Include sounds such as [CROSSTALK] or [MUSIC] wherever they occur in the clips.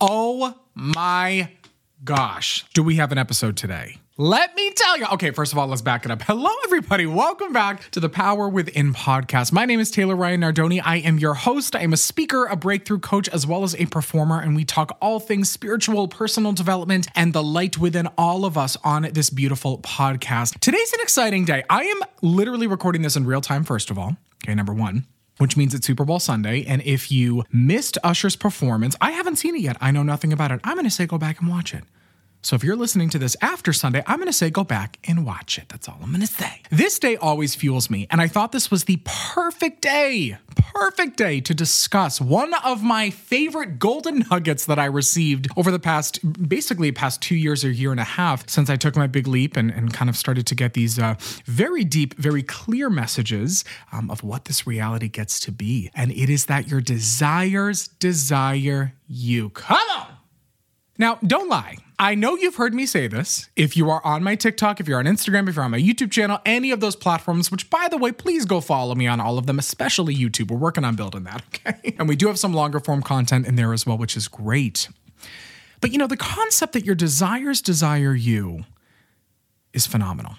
oh my gosh, do we have an episode today? Let me tell you. Okay, first of all, let's back it up. Hello, everybody. Welcome back to the Power Within podcast. My name is Taylor Ryan Nardone. I am your host. I am a speaker, a breakthrough coach, as well as a performer, and we talk all things spiritual, personal development, and the light within all of us on this beautiful podcast. Today's an exciting day. I am literally recording this in real time, first of all. Okay, number one which means it's Super Bowl Sunday. And if you missed Usher's performance, I haven't seen it yet. I know nothing about it. I'm going to say go back and watch it. So if you're listening to this after Sunday, I'm going to say go back and watch it. That's all I'm going to say. This day always fuels me, and I thought this was the perfect day, perfect day to discuss one of my favorite golden nuggets that I received over the past, basically past two years or year and a half since I took my big leap and, and kind of started to get these uh, very deep, very clear messages um, of what this reality gets to be. And it is that your desires desire you. Come on! Now, don't lie. I know you've heard me say this. If you are on my TikTok, if you're on Instagram, if you're on my YouTube channel, any of those platforms, which by the way, please go follow me on all of them, especially YouTube. We're working on building that, [LAUGHS] okay? And we do have some longer form content in there as well, which is great. But you know, the concept that your desires desire you is phenomenal.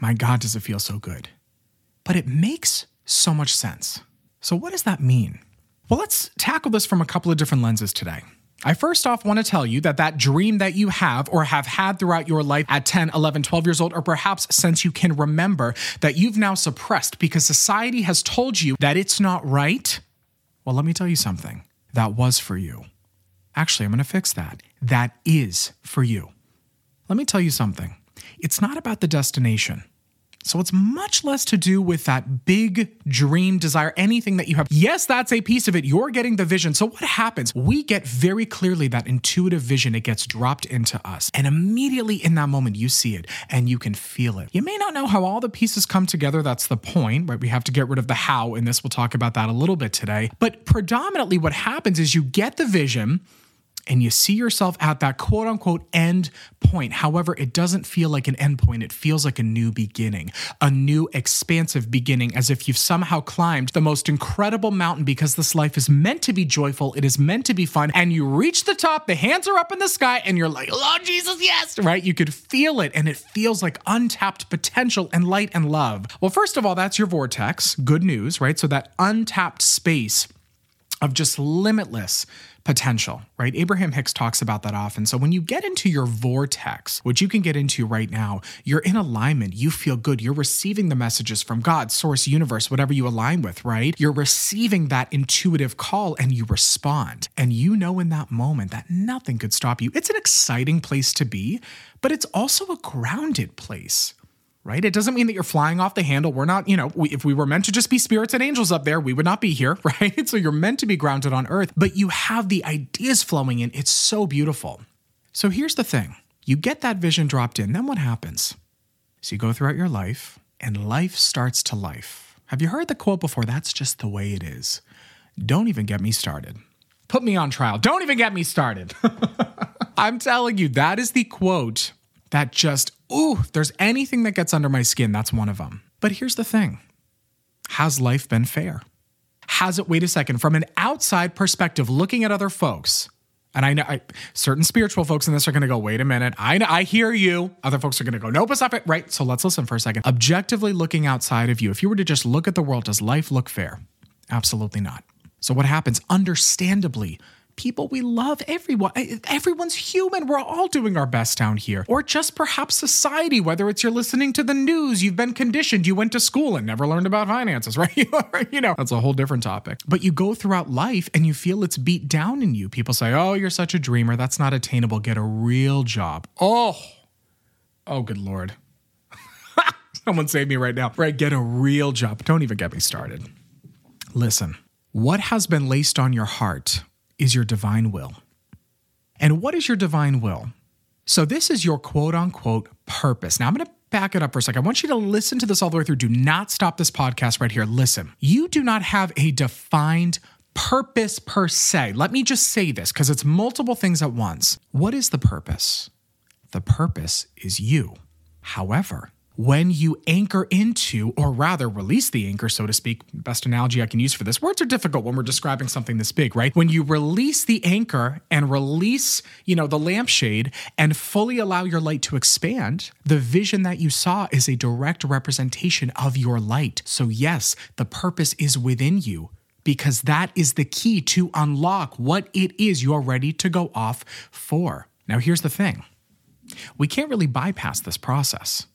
My God, does it feel so good. But it makes so much sense. So, what does that mean? Well, let's tackle this from a couple of different lenses today. I first off want to tell you that that dream that you have or have had throughout your life at 10, 11, 12 years old, or perhaps since you can remember that you've now suppressed because society has told you that it's not right. Well, let me tell you something. That was for you. Actually, I'm going to fix that. That is for you. Let me tell you something. It's not about the destination. So it's much less to do with that big dream, desire, anything that you have. Yes, that's a piece of it. You're getting the vision. So what happens? We get very clearly that intuitive vision. It gets dropped into us. And immediately in that moment, you see it and you can feel it. You may not know how all the pieces come together. That's the point, right? We have to get rid of the how in this. We'll talk about that a little bit today. But predominantly what happens is you get the vision and you see yourself at that quote unquote end point. However, it doesn't feel like an end point. It feels like a new beginning, a new expansive beginning, as if you've somehow climbed the most incredible mountain because this life is meant to be joyful. It is meant to be fun. And you reach the top, the hands are up in the sky, and you're like, oh, Jesus, yes, right? You could feel it, and it feels like untapped potential and light and love. Well, first of all, that's your vortex. Good news, right? So that untapped space of just limitless potential, right? Abraham Hicks talks about that often. So when you get into your vortex, which you can get into right now, you're in alignment. You feel good. You're receiving the messages from God, source, universe, whatever you align with, right? You're receiving that intuitive call and you respond. And you know in that moment that nothing could stop you. It's an exciting place to be, but it's also a grounded place right? It doesn't mean that you're flying off the handle. We're not, you know, we, if we were meant to just be spirits and angels up there, we would not be here, [LAUGHS] right? So you're meant to be grounded on earth, but you have the ideas flowing in. It's so beautiful. So here's the thing you get that vision dropped in, then what happens? So you go throughout your life, and life starts to life. Have you heard the quote before? That's just the way it is. Don't even get me started. Put me on trial. Don't even get me started. [LAUGHS] I'm telling you, that is the quote that just, ooh, if there's anything that gets under my skin, that's one of them. But here's the thing Has life been fair? Has it, wait a second, from an outside perspective, looking at other folks, and I know I, certain spiritual folks in this are going to go, wait a minute, I, I hear you. Other folks are going to go, nope, stop it. Right. So let's listen for a second. Objectively looking outside of you, if you were to just look at the world, does life look fair? Absolutely not. So what happens? Understandably, people we love everyone. Eh, everyone's human. We're all doing our best down here. Or just perhaps society whether it's you're listening to the news you've been conditioned you went to school and never learned about finances [LAUGHS] right? You know that's a whole different topic. But you go throughout life and you feel it's beat down in you. People say oh you're such a dreamer. That's not attainable. Get a real job. Oh oh good lord. [LAUGHS] Someone save me right now right? Get a real job. Don't even get me started. Listen what has been laced on your heart is your divine will. And what is your divine will? So, this is your quote unquote purpose. Now, I'm going to back it up for a second. I want you to listen to this all the way through. Do not stop this podcast right here. Listen, you do not have a defined purpose per se. Let me just say this because it's multiple things at once. What is the purpose? The purpose is you. However, when you anchor into, or rather release the anchor, so to speak, best analogy I can use for this. Words are difficult when we're describing something this big, right? When you release the anchor and release, you know, the lampshade and fully allow your light to expand, the vision that you saw is a direct representation of your light. So, yes, the purpose is within you because that is the key to unlock what it is you're ready to go off for. Now, here's the thing we can't really bypass this process.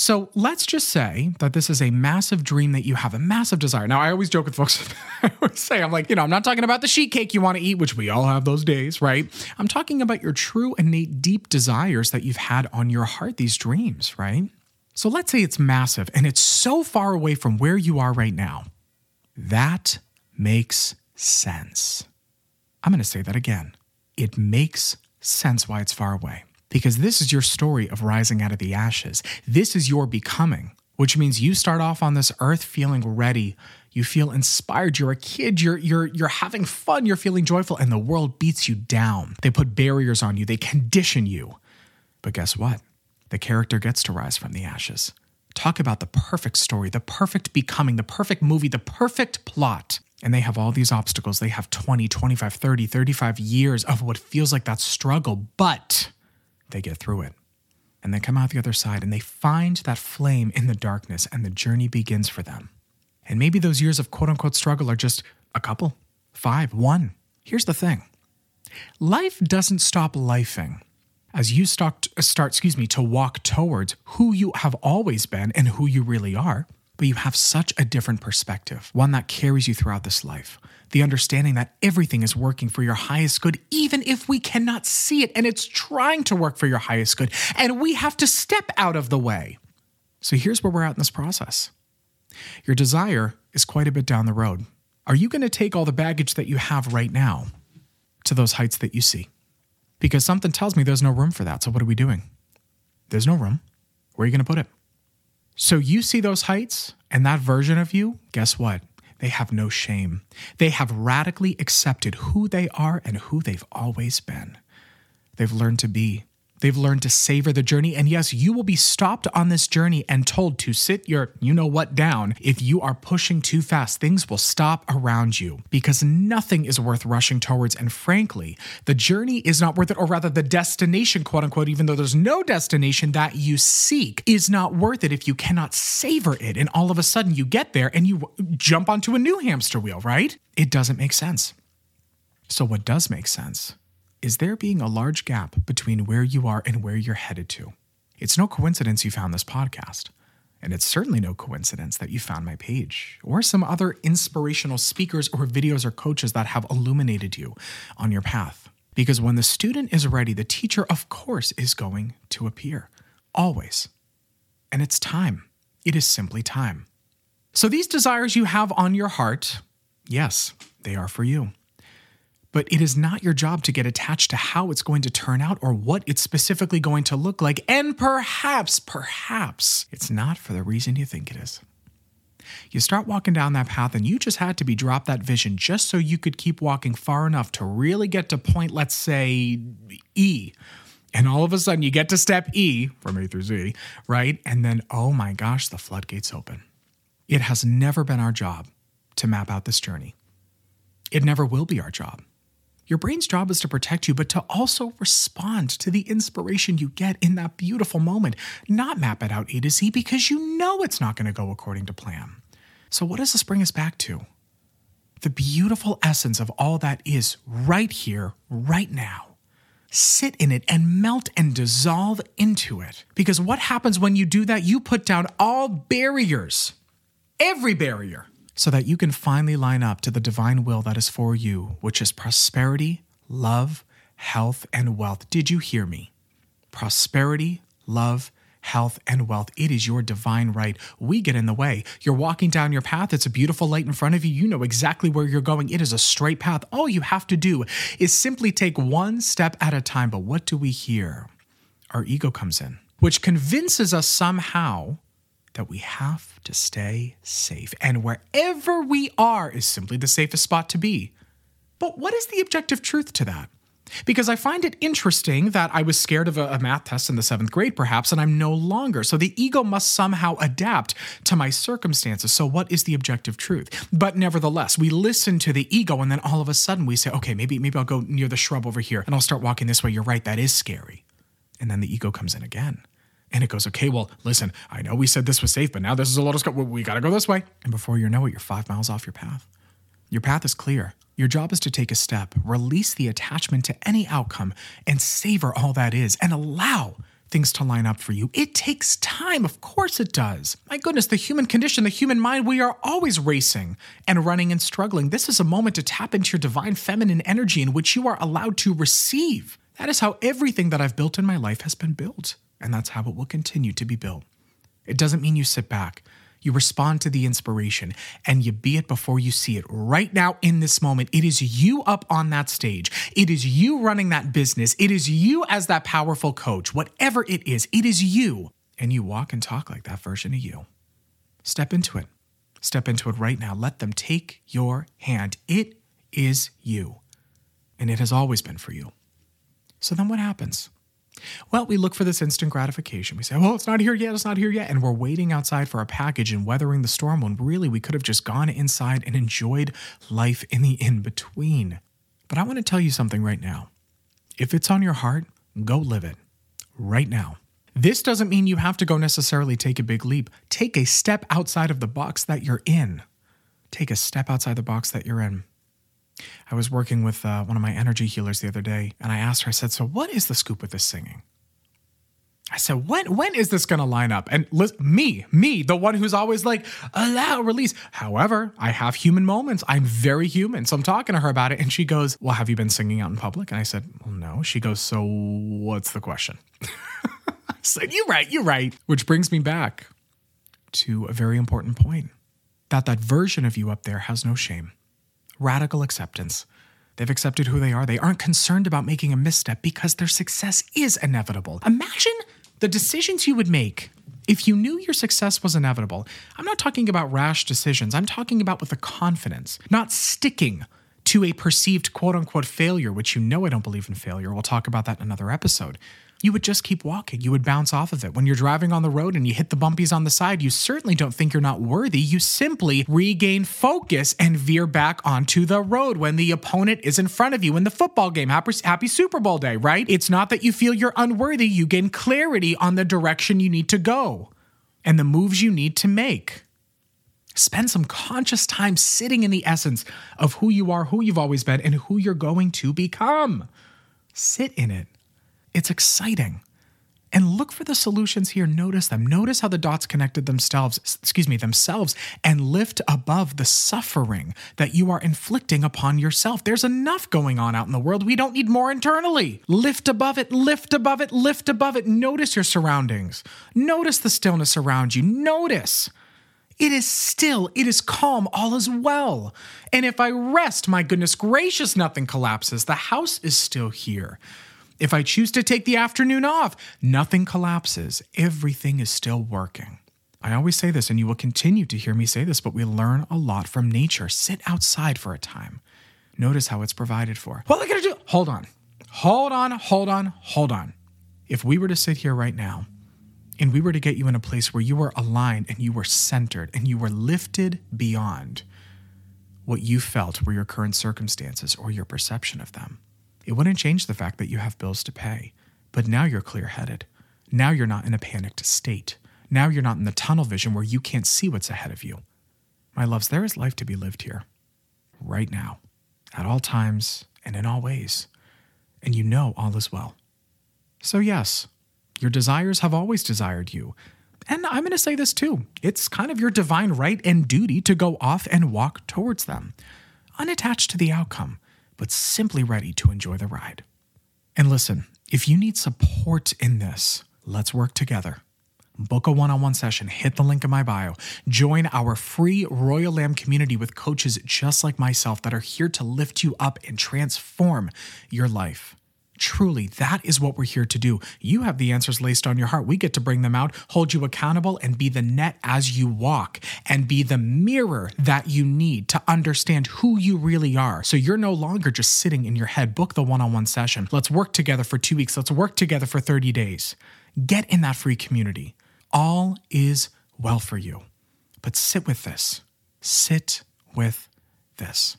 So let's just say that this is a massive dream that you have, a massive desire. Now, I always joke with folks, [LAUGHS] I always say, I'm like, you know, I'm not talking about the sheet cake you want to eat, which we all have those days, right? I'm talking about your true, innate, deep desires that you've had on your heart, these dreams, right? So let's say it's massive and it's so far away from where you are right now. That makes sense. I'm going to say that again. It makes sense why it's far away because this is your story of rising out of the ashes. This is your becoming, which means you start off on this earth feeling ready. You feel inspired. You're a kid. You're you're you're having fun. You're feeling joyful and the world beats you down. They put barriers on you. They condition you. But guess what? The character gets to rise from the ashes. Talk about the perfect story, the perfect becoming, the perfect movie, the perfect plot. And they have all these obstacles. They have 20, 25, 30, 35 years of what feels like that struggle, but they get through it. And they come out the other side and they find that flame in the darkness and the journey begins for them. And maybe those years of quote unquote struggle are just a couple, five, one. Here's the thing life doesn't stop lifing as you start, start excuse me, to walk towards who you have always been and who you really are but you have such a different perspective, one that carries you throughout this life. The understanding that everything is working for your highest good, even if we cannot see it and it's trying to work for your highest good, and we have to step out of the way. So here's where we're at in this process. Your desire is quite a bit down the road. Are you going to take all the baggage that you have right now to those heights that you see? Because something tells me there's no room for that. So what are we doing? There's no room. Where are you going to put it? So you see those heights and that version of you, guess what? They have no shame. They have radically accepted who they are and who they've always been. They've learned to be They've learned to savor the journey. And yes, you will be stopped on this journey and told to sit your you know what down. If you are pushing too fast, things will stop around you because nothing is worth rushing towards. And frankly, the journey is not worth it, or rather, the destination, quote unquote, even though there's no destination that you seek, is not worth it if you cannot savor it. And all of a sudden you get there and you jump onto a new hamster wheel, right? It doesn't make sense. So, what does make sense is there being a large gap between where you are and where you're headed to. It's no coincidence you found this podcast. And it's certainly no coincidence that you found my page or some other inspirational speakers or videos or coaches that have illuminated you on your path. Because when the student is ready, the teacher, of course, is going to appear. Always. And it's time. It is simply time. So these desires you have on your heart, yes, they are for you. But it is not your job to get attached to how it's going to turn out or what it's specifically going to look like. And perhaps, perhaps, it's not for the reason you think it is. You start walking down that path, and you just had to be dropped that vision just so you could keep walking far enough to really get to point, let's say, E. And all of a sudden, you get to step E from A through Z, right? And then, oh my gosh, the floodgates open. It has never been our job to map out this journey. It never will be our job. Your brain's job is to protect you, but to also respond to the inspiration you get in that beautiful moment, not map it out A to Z because you know it's not going to go according to plan. So, what does this bring us back to? The beautiful essence of all that is right here, right now. Sit in it and melt and dissolve into it. Because what happens when you do that? You put down all barriers, every barrier so that you can finally line up to the divine will that is for you, which is prosperity, love, health, and wealth. Did you hear me? Prosperity, love, health, and wealth. It is your divine right. We get in the way. You're walking down your path. It's a beautiful light in front of you. You know exactly where you're going. It is a straight path. All you have to do is simply take one step at a time. But what do we hear? Our ego comes in, which convinces us somehow that we have to stay safe. And wherever we are is simply the safest spot to be. But what is the objective truth to that? Because I find it interesting that I was scared of a, a, math test in the seventh grade, perhaps, and I'm no longer. So the ego must somehow adapt to my circumstances. So, what is the objective truth? But nevertheless, we listen to the ego, and then all of a sudden we say, okay, maybe, maybe I'll go near the shrub over here and I'll start walking this way. You're right, that is scary. And then the ego comes in again. And it goes, okay, well, listen, I know we said this was safe, but now this is a lotus. Go- we got to go this way. And before you know it, you're five miles off your path. Your path is clear. Your job is to take a step, release the attachment to any outcome, and savor all that is, and allow things to line up for you. It takes time, of course it does. My goodness, the human condition, the human mind, we are always racing and running and struggling. This is a moment to tap into your divine feminine energy in which you are allowed to receive. That is how everything that I've built in my life has been built, and that's how it will continue to be built. It doesn't mean you sit back. You respond to the inspiration and you be it before you see it. Right now, in this moment, it is you up on that stage. It is you running that business. It is you as that powerful coach. Whatever it is, it is you. And you walk and talk like that version of you. Step into it. Step into it right now. Let them take your hand. It is you. And it has always been for you. So then what happens? Well, we look for this instant gratification. We say, well, it's not here yet, it's not here yet. And we're waiting outside for a package and weathering the storm when really we could have just gone inside and enjoyed life in the in between. But I want to tell you something right now. If it's on your heart, go live it right now. This doesn't mean you have to go necessarily take a big leap. Take a step outside of the box that you're in. Take a step outside the box that you're in. I was working with uh, one of my energy healers the other day, and I asked her, I said, So, what is the scoop with this singing? I said, when when is this gonna line up? And listen, me, me, the one who's always like, allow release. However, I have human moments. I'm very human. So I'm talking to her about it, and she goes, Well, have you been singing out in public? And I said, Well, no. She goes, So what's the question? [LAUGHS] I said, You're right, you're right. Which brings me back to a very important point. That that version of you up there has no shame radical acceptance. They've accepted who they are. They aren't concerned about making a misstep because their success is inevitable. Imagine the decisions you would make if you knew your success was inevitable. I'm not talking about rash decisions, I'm talking about with a confidence, not sticking to a perceived quote unquote failure, which you know I don't believe in failure. We'll talk about that in another episode you would just keep walking. You would bounce off of it. When you're driving on the road and you hit the bumpies on the side, you certainly don't think you're not worthy. You simply regain focus and veer back onto the road when the opponent is in front of you in the football game. Happy, happy Super Bowl day, right? It's not that you feel you're unworthy, you gain clarity on the direction you need to go and the moves you need to make. Spend some conscious time sitting in the essence of who you are, who you've always been, and who you're going to become. Sit in it. It's exciting. And look for the solutions here. Notice them. Notice how the dots connected themselves, excuse me, themselves, and lift above the suffering that you are inflicting upon yourself. There's enough going on out in the world. We don't need more internally. Lift above it, lift above it, lift above it. Notice your surroundings. Notice the stillness around you. Notice. It is still, it is calm, all is well. And if I rest, my goodness gracious, nothing collapses. The house is still here. If I choose to take the afternoon off, nothing collapses. Everything is still working. I always say this, and you will continue to hear me say this, but we learn a lot from nature. Sit outside for a time. Notice how it's provided for. What am I gonna do? Hold on. Hold on, hold on, hold on. If we were to sit here right now and we were to get you in a place where you were aligned and you were centered and you were lifted beyond what you felt were your current circumstances or your perception of them, it wouldn't change the fact that you have bills to pay. But now you're clear headed. Now you're not in a panicked state. Now you're not in the tunnel vision where you can't see what's ahead of you. My loves, there is life to be lived here, right now, at all times and in all ways. And you know all is well. So, yes, your desires have always desired you. And I'm going to say this too it's kind of your divine right and duty to go off and walk towards them, unattached to the outcome but simply ready to enjoy the ride. And listen, if you need support in this, let's work together. Book a one on one session, hit the link in my bio. Join our free Royal Lamb community with coaches just like myself that are here to lift you up and transform your life. Truly, that is what we're here to do. You have the answers laced on your heart. We get to bring them out, hold you accountable, and be the net as you walk, and be the mirror that you need to understand who you really are. So you're no longer just sitting in your head. Book the one on one session. Let's work together for two weeks. Let's work together for 30 days. Get in that free community. All is well for you. But sit with this. Sit with this.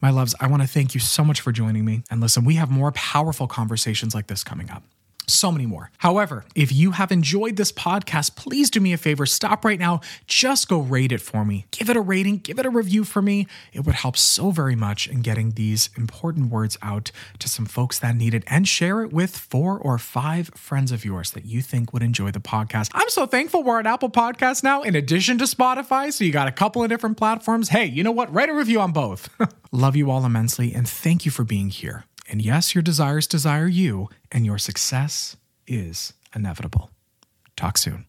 My loves, I want to thank you so much for joining me. And listen, we have more powerful conversations like this coming up so many more. However, if you have enjoyed this podcast, please do me a favor. Stop right now. Just go rate it for me. Give it a rating, give it a review for me. It would help so very much in getting these important words out to some folks that need it and share it with four or five friends of yours that you think would enjoy the podcast. I'm so thankful we're on Apple Podcasts now, in addition to Spotify. So you got a couple of different platforms. Hey, you know what? Write a review on both. [LAUGHS] Love you all immensely and thank you for being here. And yes, your desires desire you, and your success is inevitable. Talk soon.